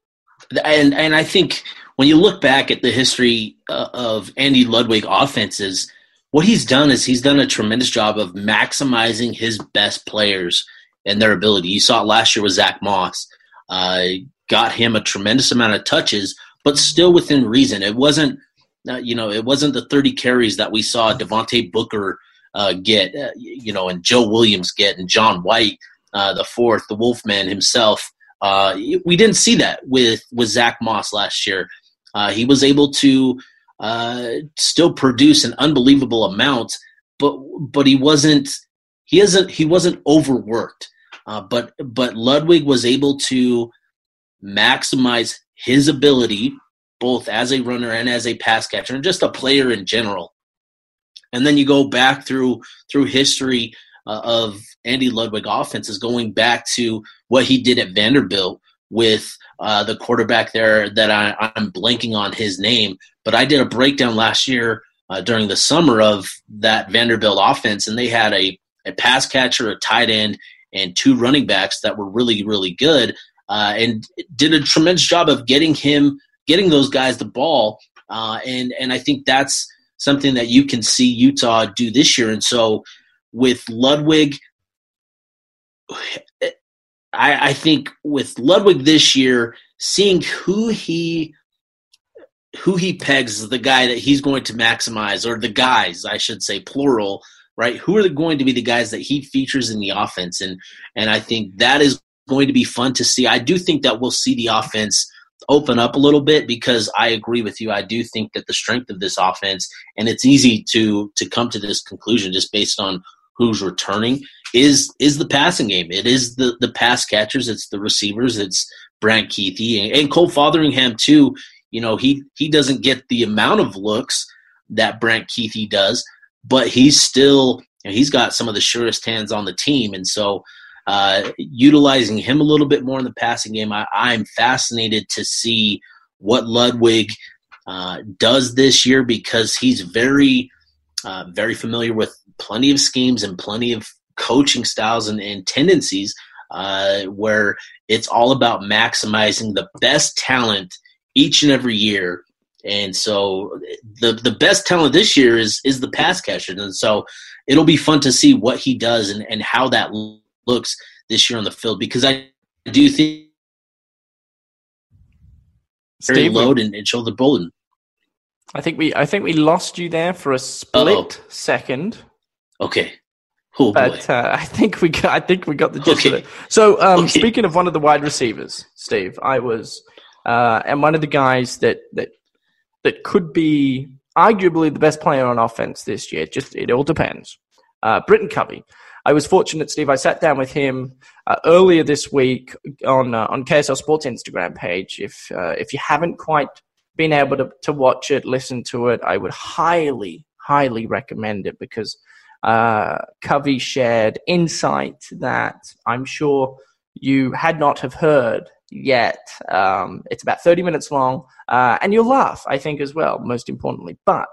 And and I think when you look back at the history uh, of Andy Ludwig offenses, what he's done is he's done a tremendous job of maximizing his best players and their ability. You saw it last year with Zach Moss. Uh, got him a tremendous amount of touches, but still within reason. It wasn't, uh, you know, it wasn't the 30 carries that we saw Devontae Booker uh, get, uh, you know, and Joe Williams get, and John White, the fourth, the Wolfman himself. Uh, we didn't see that with with Zach Moss last year. Uh, he was able to still produce an unbelievable amount, but but he wasn't he hasn't he wasn't overworked. but but Ludwig was able to maximize his ability, both as a runner and as a pass catcher, and just a player in general. And then you go back through through history uh, of Andy Ludwig offenses, going back to what he did at Vanderbilt with uh, the quarterback there that I, am blanking on his name, but I did a breakdown last year uh, during the summer of that Vanderbilt offense, and they had a, a pass catcher, a tight end, and two running backs that were really, really good uh, and did a tremendous job of getting him, getting those guys the ball. Uh, and and I think that's something that you can see Utah do this year. And so with Ludwig, I, I think with Ludwig this year, seeing who he who he pegs as the guy that he's going to maximize, or the guys, I should say, plural, right? Who are going to be the guys that he features in the offense? And and I think that is going to be fun to see. I do think that we'll see the offense open up a little bit because I agree with you. I do think that the strength of this offense, and it's easy to to come to this conclusion just based on who's returning, is is the passing game. It is the the pass catchers. It's the receivers. It's Brant Kuithe and, and Cole Fotheringham too. You know he he doesn't get the amount of looks that Brant Kuithe does, but he's still you know, he's got some of the surest hands on the team, and so uh, utilizing him a little bit more in the passing game. I, am fascinated to see what Ludwig uh, does this year because he's very, uh, very familiar with plenty of schemes and plenty of coaching styles and, and tendencies uh, where it's all about maximizing the best talent each and every year. And so the the best talent this year is is the pass catcher. And so it'll be fun to see what he does and, and how that looks this year on the field because I do think very load and, and shoulder Bolden. I think we I think we lost you there for a split Uh-oh. second. Okay. Oh, but uh, I think we got I think we got the gist okay. of it. So um, okay. speaking of one of the wide receivers, Steve, I was uh, and one of the guys that that that could be arguably the best player on offense this year. Just it all depends. Uh, Britton Covey. I was fortunate, Steve. I sat down with him uh, earlier this week on uh, on KSL Sports Instagram page. If uh, if you haven't quite been able to, to watch it, listen to it, I would highly highly recommend it because uh, Covey shared insight that I'm sure you had not have heard yet. Um, it's about 30 minutes long, uh, and you'll laugh, I think, as well, most importantly. But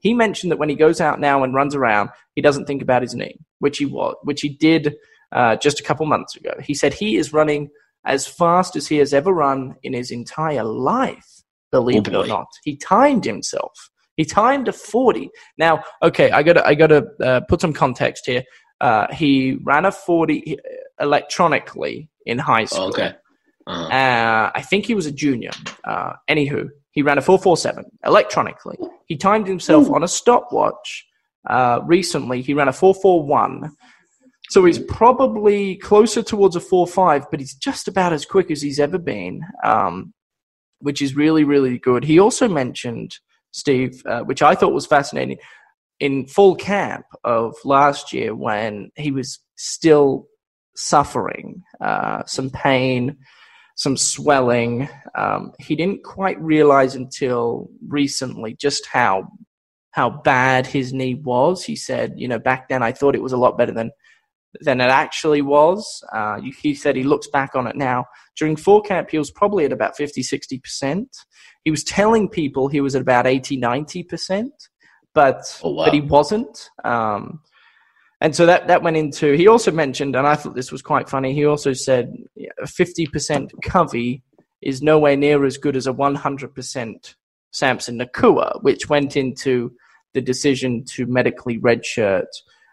he mentioned that when he goes out now and runs around, he doesn't think about his knee, which he was, which he did uh, just a couple months ago. He said he is running as fast as he has ever run in his entire life. Believe oh it or not, he timed himself. He timed a forty. Now, okay, I got to I got to uh, put some context here. Uh, he ran a forty electronically in high school. okay. Uh-huh. Uh, I think he was a junior. Uh, anywho, he ran a 447 electronically. He He timed himself Ooh. on a stopwatch uh, recently. He ran a 441. So he's probably closer towards a 4.5, but he's just about as quick as he's ever been, um, which is really, really good. He also mentioned, Steve, uh, which I thought was fascinating, in full camp of last year when he was still suffering uh, some pain, some swelling. Um, he didn't quite realize until recently just how how bad his knee was. He said, you know, back then I thought it was a lot better than than it actually was. Uh, he said he looks back on it now. During full camp, he was probably at about 50, 60%. He was telling people he was at about 80, 90%, but, oh, wow. but he wasn't. Um, and so that, that went into, he also mentioned, and I thought this was quite funny, he also said a 50% Covey is nowhere near as good as a 100% Samson Nacua, which went into the decision to medically redshirt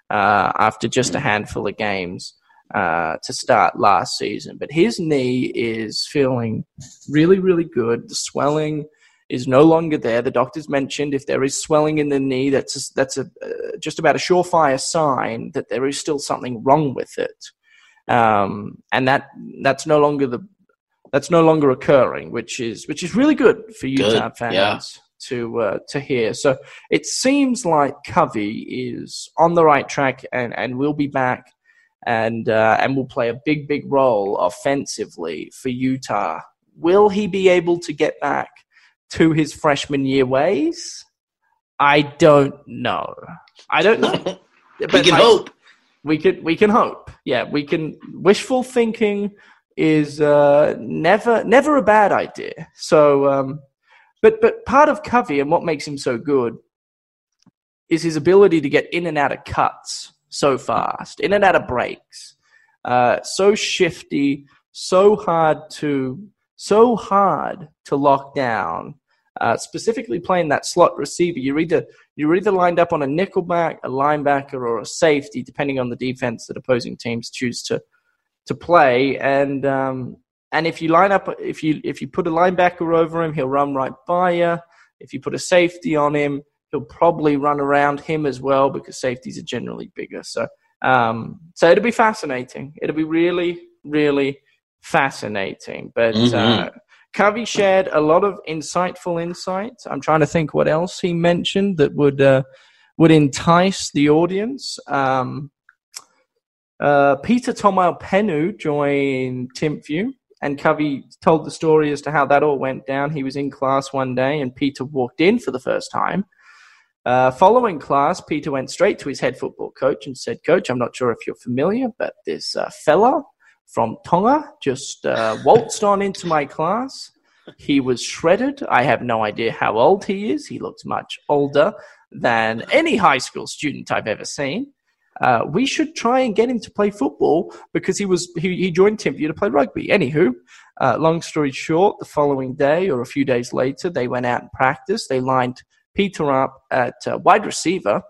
uh, after just a handful of games uh, to start last season. But his knee is feeling really, really good. The swelling is no longer there. The doctors mentioned if there is swelling in the knee, that's a, that's a uh, just about a surefire sign that there is still something wrong with it, um, and that that's no longer the that's no longer occurring, which is which is really good for Utah good. fans. Yeah. To uh, to hear, so it seems like Covey is on the right track and, and will be back and uh, and will play a big big role offensively for Utah. Will he be able to get back to his freshman year ways? I don't know. I don't know. we can like, hope. We can we can hope. Yeah, we can. Wishful thinking is uh, never never a bad idea. So, um, but but part of Covey and what makes him so good is his ability to get in and out of cuts so fast, in and out of breaks, uh, so shifty, so hard to so hard to lock down. Uh, specifically playing that slot receiver, you're either you're either lined up on a nickelback, a linebacker, or a safety, depending on the defense that opposing teams choose to to play. And um, and if you line up, if you if you put a linebacker over him, he'll run right by you. If you put a safety on him, he'll probably run around him as well because safeties are generally bigger. So um, so it'll be fascinating. It'll be really really fascinating. But mm-hmm. uh, Covey shared a lot of insightful insights. I'm trying to think what else he mentioned that would uh, would entice the audience. Um, uh, Peter Taumoepenu joined Timpview, and Covey told the story as to how that all went down. He was in class one day, and Peter walked in for the first time. Uh, following class, Peter went straight to his head football coach and said, Coach, I'm not sure if you're familiar, but this uh, fella from Tonga just uh, waltzed on into my class. He was shredded. I have no idea how old he is. He looks much older than any high school student I've ever seen. Uh, we should try and get him to play football because he was he, he joined Timpview to play rugby. Anywho, uh, long story short, the following day or a few days later, they went out and practiced. They lined Peter up at uh, wide receiver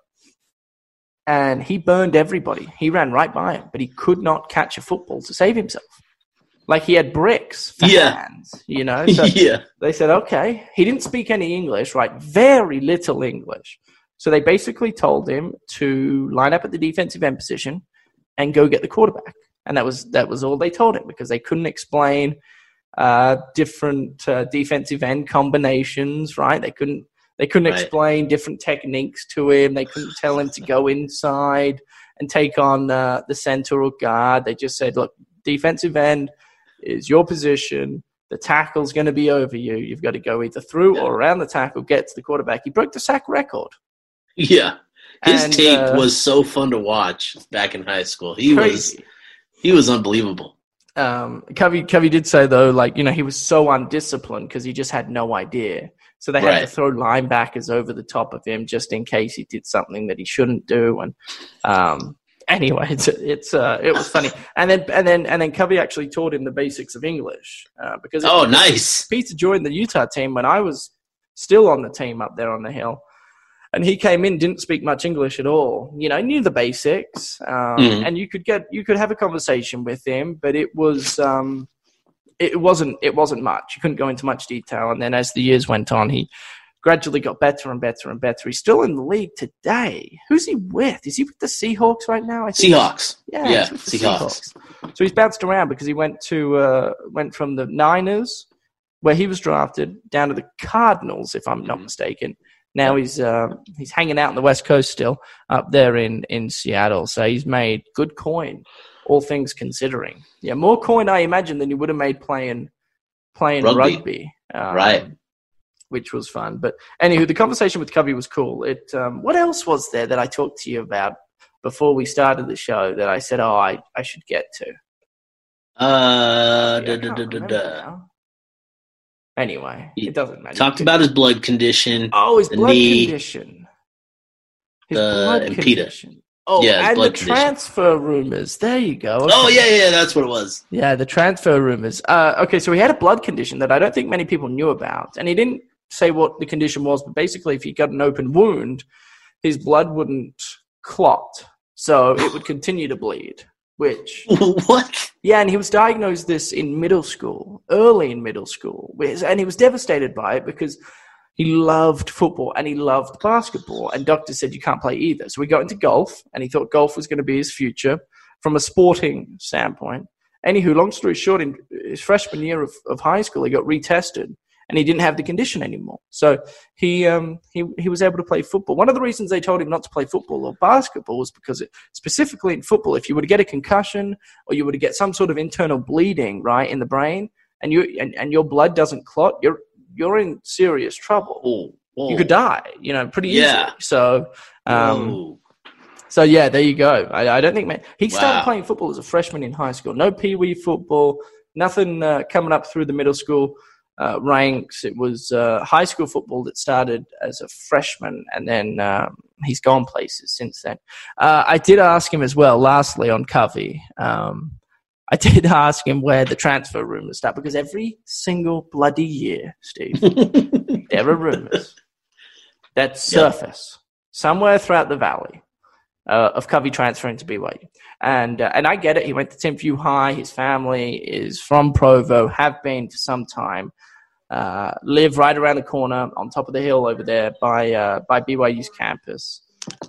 and he burned everybody. He ran right by him, but he could not catch a football to save himself. Like he had bricks for yeah. hands, you know. So yeah. They said, okay. He didn't speak any English, right? Very little English. So they basically told him to line up at the defensive end position and go get the quarterback, and that was that was all they told him because they couldn't explain uh, different uh, defensive end combinations, right? They couldn't they couldn't right. explain different techniques to him. They couldn't tell him to go inside and take on uh, the center or guard. They just said, look, defensive end is your position. The tackle's going to be over you. You've got to go either through yeah. or around the tackle, get to the quarterback. He broke the sack record. Yeah. His and, tape uh, was so fun to watch back in high school. He crazy. was he was unbelievable. Um, Covey, Covey did say though, like you know, he was so undisciplined because he just had no idea. So they had right. to throw linebackers over the top of him just in case he did something that he shouldn't do. And um, anyway, it's it's uh, it was funny. And then and then and then Covey actually taught him the basics of English uh, because oh, nice. Peter joined the Utah team when I was still on the team up there on the hill. And he came in, didn't speak much English at all. You know, knew the basics, um, mm. and you could get, you could have a conversation with him, but it was, um, it wasn't it wasn't much. You couldn't go into much detail. And then as the years went on, he gradually got better and better and better. He's still in the league today. Who's he with? Is he with the Seahawks right now? I think Seahawks. Yeah, yeah Seahawks. Seahawks. So he's bounced around because he went to uh, went from the Niners, where he was drafted, down to the Cardinals, if I'm not mm-hmm. mistaken. Now he's uh, he's hanging out on the West Coast still, up there in, in Seattle. So he's made good coin, all things considering. Yeah, more coin I imagine than you would have made playing playing rugby. rugby um, right which was fun. But anywho, the conversation with Covey was cool. It um, what else was there that I talked to you about before we started the show that I said, oh, I, I should get to? Uh, yeah, da, da, da, Anyway, it doesn't matter. Talked about his blood condition. Oh, his blood knee, condition. His blood condition. Oh, yeah, and the condition. transfer rumors. There you go. Okay. Oh, yeah, yeah, that's what it was. Yeah, the transfer rumors. Uh, okay, so he had a blood condition that I don't think many people knew about, and he didn't say what the condition was, but basically, if he got an open wound, his blood wouldn't clot, so it would continue to bleed. Which what? Yeah, and he was diagnosed this in middle school, early in middle school, and he was devastated by it because he loved football and he loved basketball, and doctors said you can't play either. So he got into golf, and he thought golf was going to be his future from a sporting standpoint. Anywho, long story short, in his freshman year of, of high school, he got retested and he didn't have the condition anymore. So he um, he he was able to play football. One of the reasons they told him not to play football or basketball was because it, specifically in football, if you were to get a concussion or you were to get some sort of internal bleeding right in the brain, and you and, and your blood doesn't clot, you're you're in serious trouble. Ooh. You could die, you know, pretty yeah. easily. So. Um, so yeah, there you go. I, I don't think man, he started playing football as a freshman in high school. No pee wee football, nothing uh, coming up through the middle school uh, ranks. It was uh, high school football that started as a freshman, and then um, he's gone places since then. Uh, I did ask him as well, lastly, on Covey. Um, I did ask him where the transfer rumors start because every single bloody year, Steve, there are rumors that surface yep. somewhere throughout the valley. Uh, of Covey transferring to BYU. And uh, and I get it. He went to Timpview High. His family is from Provo, have been for some time. Uh, live right around the corner on top of the hill over there by uh, by BYU's campus.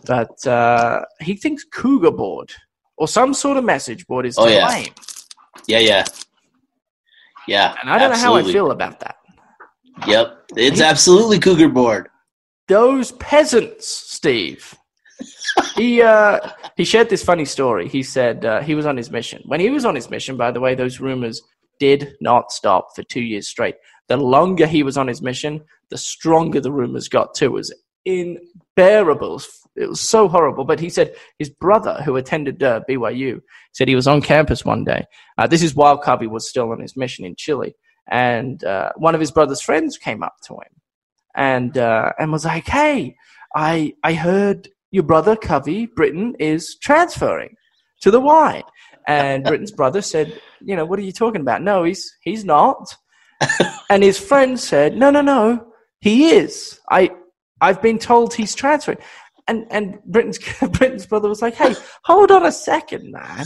But uh, he thinks Cougar board or some sort of message board is oh, to yeah. Yeah, yeah, yeah. And I don't absolutely. know how I feel about that. Yep, it's absolutely Cougar board. Those peasants, Steve. he uh, he shared this funny story. He said uh, he was on his mission. When he was on his mission, by the way, those rumors did not stop for two years straight. The longer he was on his mission, the stronger the rumors got too. It was unbearable. It was so horrible. But he said his brother, who attended uh, BYU, said he was on campus one day. Uh, this is while Covey was still on his mission in Chile. And uh, one of his brother's friends came up to him and, uh, and was like, Hey, I, I heard your brother, Covey, Britton is transferring to the Y. And Britton's brother said, You know, what are you talking about? No, he's, he's not and his friend said, "No, no, no, he is. I, I've been told he's transferring." And and Britton's Britton's brother was like, "Hey, hold on a second, man.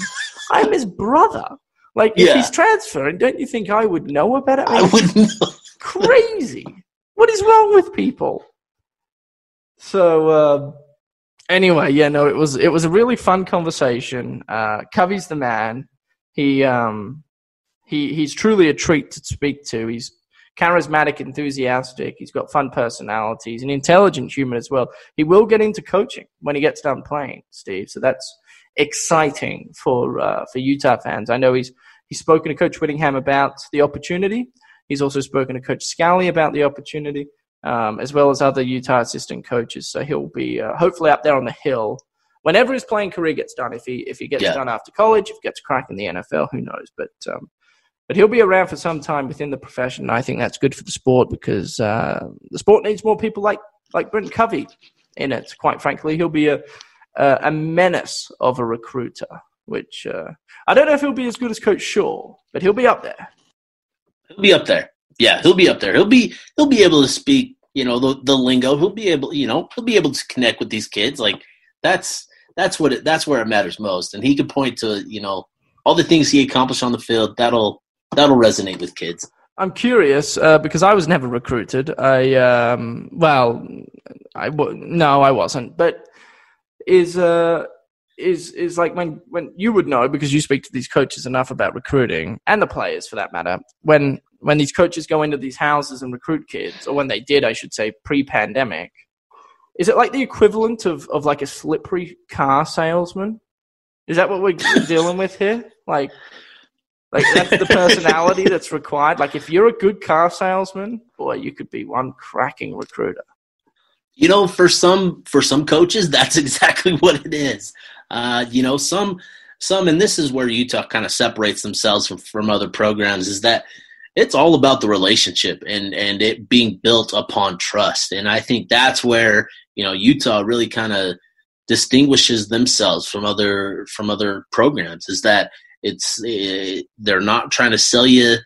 I'm his brother. Like, if yeah. he's transferring, don't you think I would know about it? I, I would know. crazy. What is wrong with people?" So. Uh, anyway, yeah, no, it was it was a really fun conversation. Uh, Covey's the man. He um, he he's truly a treat to speak to. He's charismatic, enthusiastic. He's got fun personality. He's an intelligent human as well. He will get into coaching when he gets done playing, Steve. So that's exciting for uh, for Utah fans. I know he's he's spoken to Coach Whittingham about the opportunity. He's also spoken to Coach Scalley about the opportunity, um, as well as other Utah assistant coaches. So he'll be uh, hopefully up there on the hill whenever his playing career gets done. If he if he gets yeah. done after college, if he gets crack in the NFL, who knows? But um, but he'll be around for some time within the profession. I think that's good for the sport because uh, the sport needs more people like like Brent Covey in it. Quite frankly, he'll be a a, a menace of a recruiter. Which uh, I don't know if he'll be as good as Coach Shah, but he'll be up there. He'll be up there. Yeah, he'll be up there. He'll be he'll be able to speak. You know the the lingo. He'll be able. You know he'll be able to connect with these kids. Like that's that's what it, that's where it matters most. And he can point to you know all the things he accomplished on the field. That'll that'll resonate with kids. I'm curious uh, because I was never recruited. I um, well, I w- no, I wasn't. But is uh, is is like when when you would know because you speak to these coaches enough about recruiting and the players for that matter. When when these coaches go into these houses and recruit kids, or when they did, I should say, pre-pandemic, is it like the equivalent of of like a slippery car salesman? Is that what we're dealing with here? Like like that's the personality that's required. Like if you're a good car salesman, boy, you could be one cracking recruiter. You know, for some for some coaches, that's exactly what it is. Uh, you know, some some, and this is where Utah kind of separates themselves from, from other programs, is that it's all about the relationship and and it being built upon trust. And I think that's where you know Utah really kind of distinguishes themselves from other from other programs is that it's it, eh, they're not trying to sell you,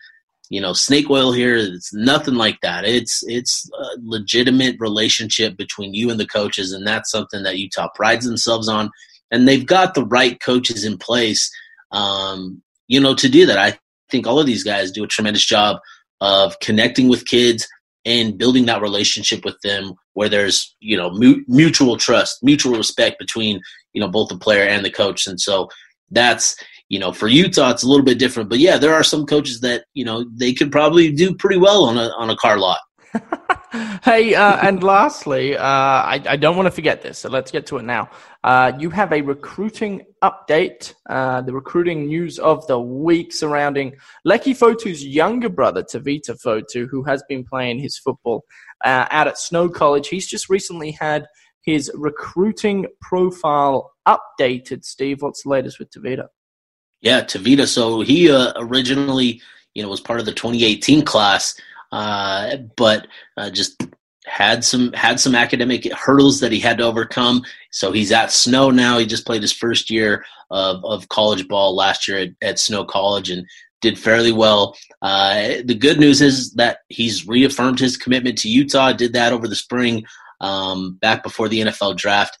you know, snake oil here. It's nothing like that. It's it's a legitimate relationship between you and the coaches, and that's something that Utah prides themselves on. And they've got the right coaches in place, um, you know, to do that. I think all of these guys do a tremendous job of connecting with kids and building that relationship with them where there's you know mu- mutual trust mutual respect between you know both the player and the coach and so that's you know, for Utah, it's a little bit different. But yeah, there are some coaches that you know they could probably do pretty well on a on a car lot. hey, uh, and lastly, uh, I, I, don't want to forget this, so let's get to it now. Uh, you have a recruiting update, uh, the recruiting news of the week surrounding Leki Fotu's younger brother, Tevita Fotu, who has been playing his football uh, out at Snow College. He's just recently had his recruiting profile updated. Steve, what's the latest with Tevita? Yeah, Tevita. So he uh, originally, you know, was part of the 2018 class, uh, but uh, just had some had some academic hurdles that he had to overcome. So he's at Snow now. He just played his first year of, of college ball last year at, at Snow College and did fairly well. Uh, the good news is that he's reaffirmed his commitment to Utah. Did that over the spring, um, back before the NFL draft.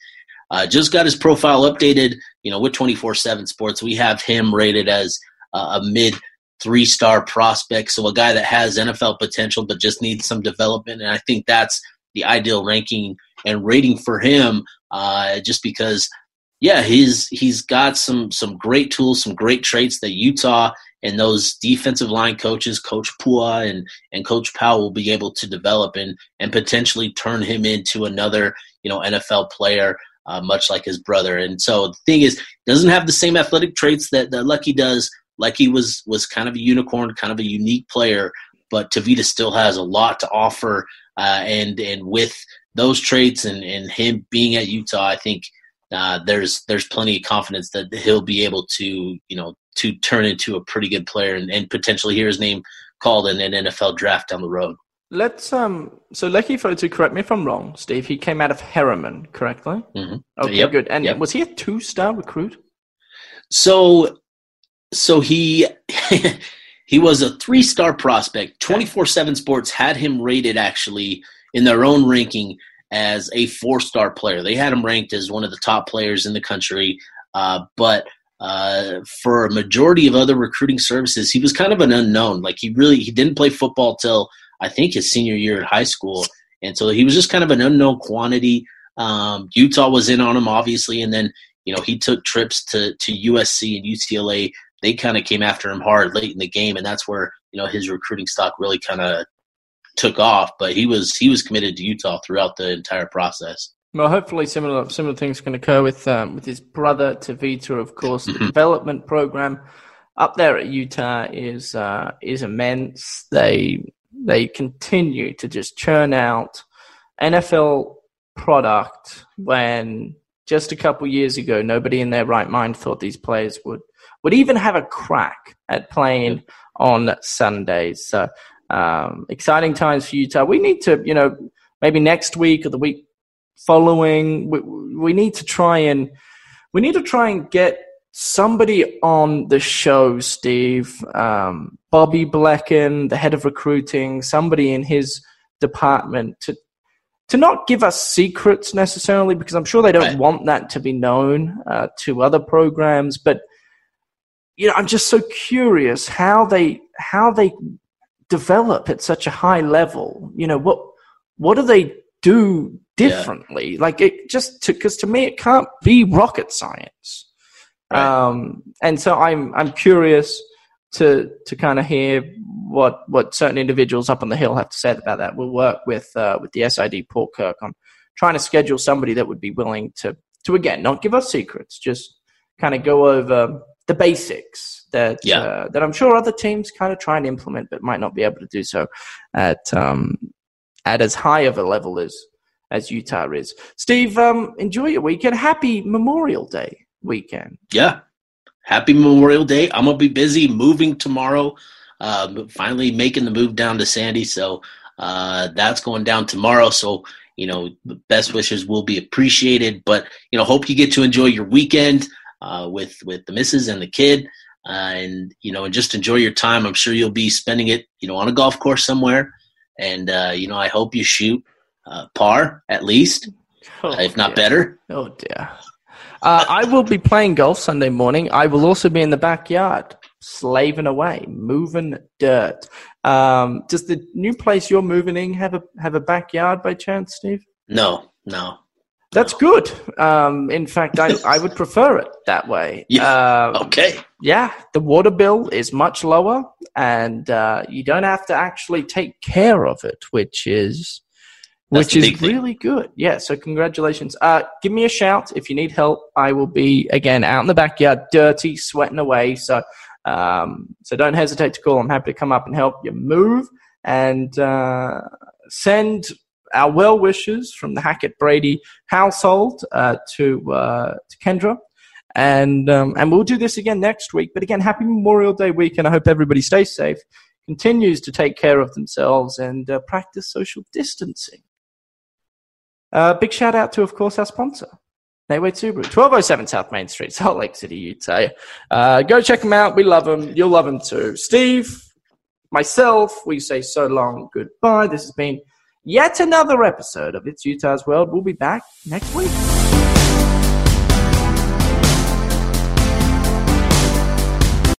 Uh, just got his profile updated, you know, with 24 7 Sports. We have him rated as uh, a mid three star prospect. So a guy that has NFL potential, but just needs some development. And I think that's the ideal ranking and rating for him, uh, just because, yeah, he's he's got some some great tools, some great traits that Utah and those defensive line coaches, Coach Pua and and Coach Powell, will be able to develop and and potentially turn him into another you know NFL player uh, much like his brother. And so the thing is, doesn't have the same athletic traits that, that Leki does. Leki was was kind of a unicorn, kind of a unique player, but Tevita still has a lot to offer. Uh, and and with those traits and, and him being at Utah, I think uh, there's there's plenty of confidence that he'll be able to you know to turn into a pretty good player and, and potentially hear his name called in an NFL draft down the road. Let's um. So Leki Fotu, correct me if I'm wrong, Steve. He came out of Herriman, correctly? Mm-hmm. Okay, yep. good. And yep. was he a two-star recruit? So, so he he was a three-star prospect. Twenty-four Seven Sports had him rated actually in their own ranking as a four-star player. They had him ranked as one of the top players in the country, uh, but. Uh, for a majority of other recruiting services, he was kind of an unknown. Like he really he didn't play football till I think his senior year at high school, and so he was just kind of an unknown quantity. Um, Utah was in on him, obviously, and then you know he took trips to to USC and UCLA. They kind of came after him hard late in the game, and that's where you know his recruiting stock really kind of took off. But he was he was committed to Utah throughout the entire process. Well, hopefully similar similar things can occur with um, with his brother Tevita. Of course, the mm-hmm. development program up there at Utah is uh, is immense. They they continue to just churn out NFL product when just a couple years ago nobody in their right mind thought these players would would even have a crack at playing on Sundays. So um, exciting times for Utah. We need to, you know, maybe next week or the week following, we, we need to try and we need to try and get somebody on the show, Steve, um, Bobby Blecken, the head of recruiting, somebody in his department to to not give us secrets necessarily, because I'm sure they don't right. want that to be known uh, to other programs. But you know, I'm just so curious how they how they develop at such a high level? You know, what what do they do differently? Yeah. Like it just because to, to, me it can't be rocket science. Right. Um, and so I'm I'm curious to to kind of hear what what certain individuals up on the hill have to say about that. We'll work with uh, with the SID Paul Kirk on trying to schedule somebody that would be willing to to again not give us secrets, just kind of go over the basics that yeah. uh, that I'm sure other teams kind of try and implement, but might not be able to do so at um, at as high of a level as as Utah is. Steve, um, enjoy your weekend. Happy Memorial Day weekend. Yeah, happy Memorial Day. I'm gonna be busy moving tomorrow. Uh, finally making the move down to Sandy, so uh, that's going down tomorrow. So you know, best wishes will be appreciated. But you know, hope you get to enjoy your weekend uh, with with the missus and the kid, uh, and you know, and just enjoy your time. I'm sure you'll be spending it, you know, on a golf course somewhere. And uh, you know, I hope you shoot uh, par at least, oh, if not dear. better. Oh dear. Uh, I will be playing golf Sunday morning. I will also be in the backyard, slaving away, moving dirt. Um, does the new place you're moving in have a have a backyard by chance, Steve? No, no. That's good. Um, in fact, I, I would prefer it that way. Yeah. Um, okay. Yeah, the water bill is much lower, and uh, you don't have to actually take care of it, which is That's which is really good. Yeah. So congratulations. Uh, give me a shout if you need help. I will be again out in the backyard, dirty, sweating away. So um, so don't hesitate to call. I'm happy to come up and help you move and uh, send our well wishes from the Hackett Brady household uh, to uh, to Kendra. And um, and we'll do this again next week. But again, happy Memorial Day weekend. I hope everybody stays safe, continues to take care of themselves, and uh, practice social distancing. Uh, big shout out to, of course, our sponsor, Nate Wade Subaru, 1207 South Main Street, Salt Lake City, Utah. Uh, go check them out. We love them. You'll love them too. Steve, myself, we say so long goodbye. This has been yet another episode of It's Utah's World. We'll be back next week.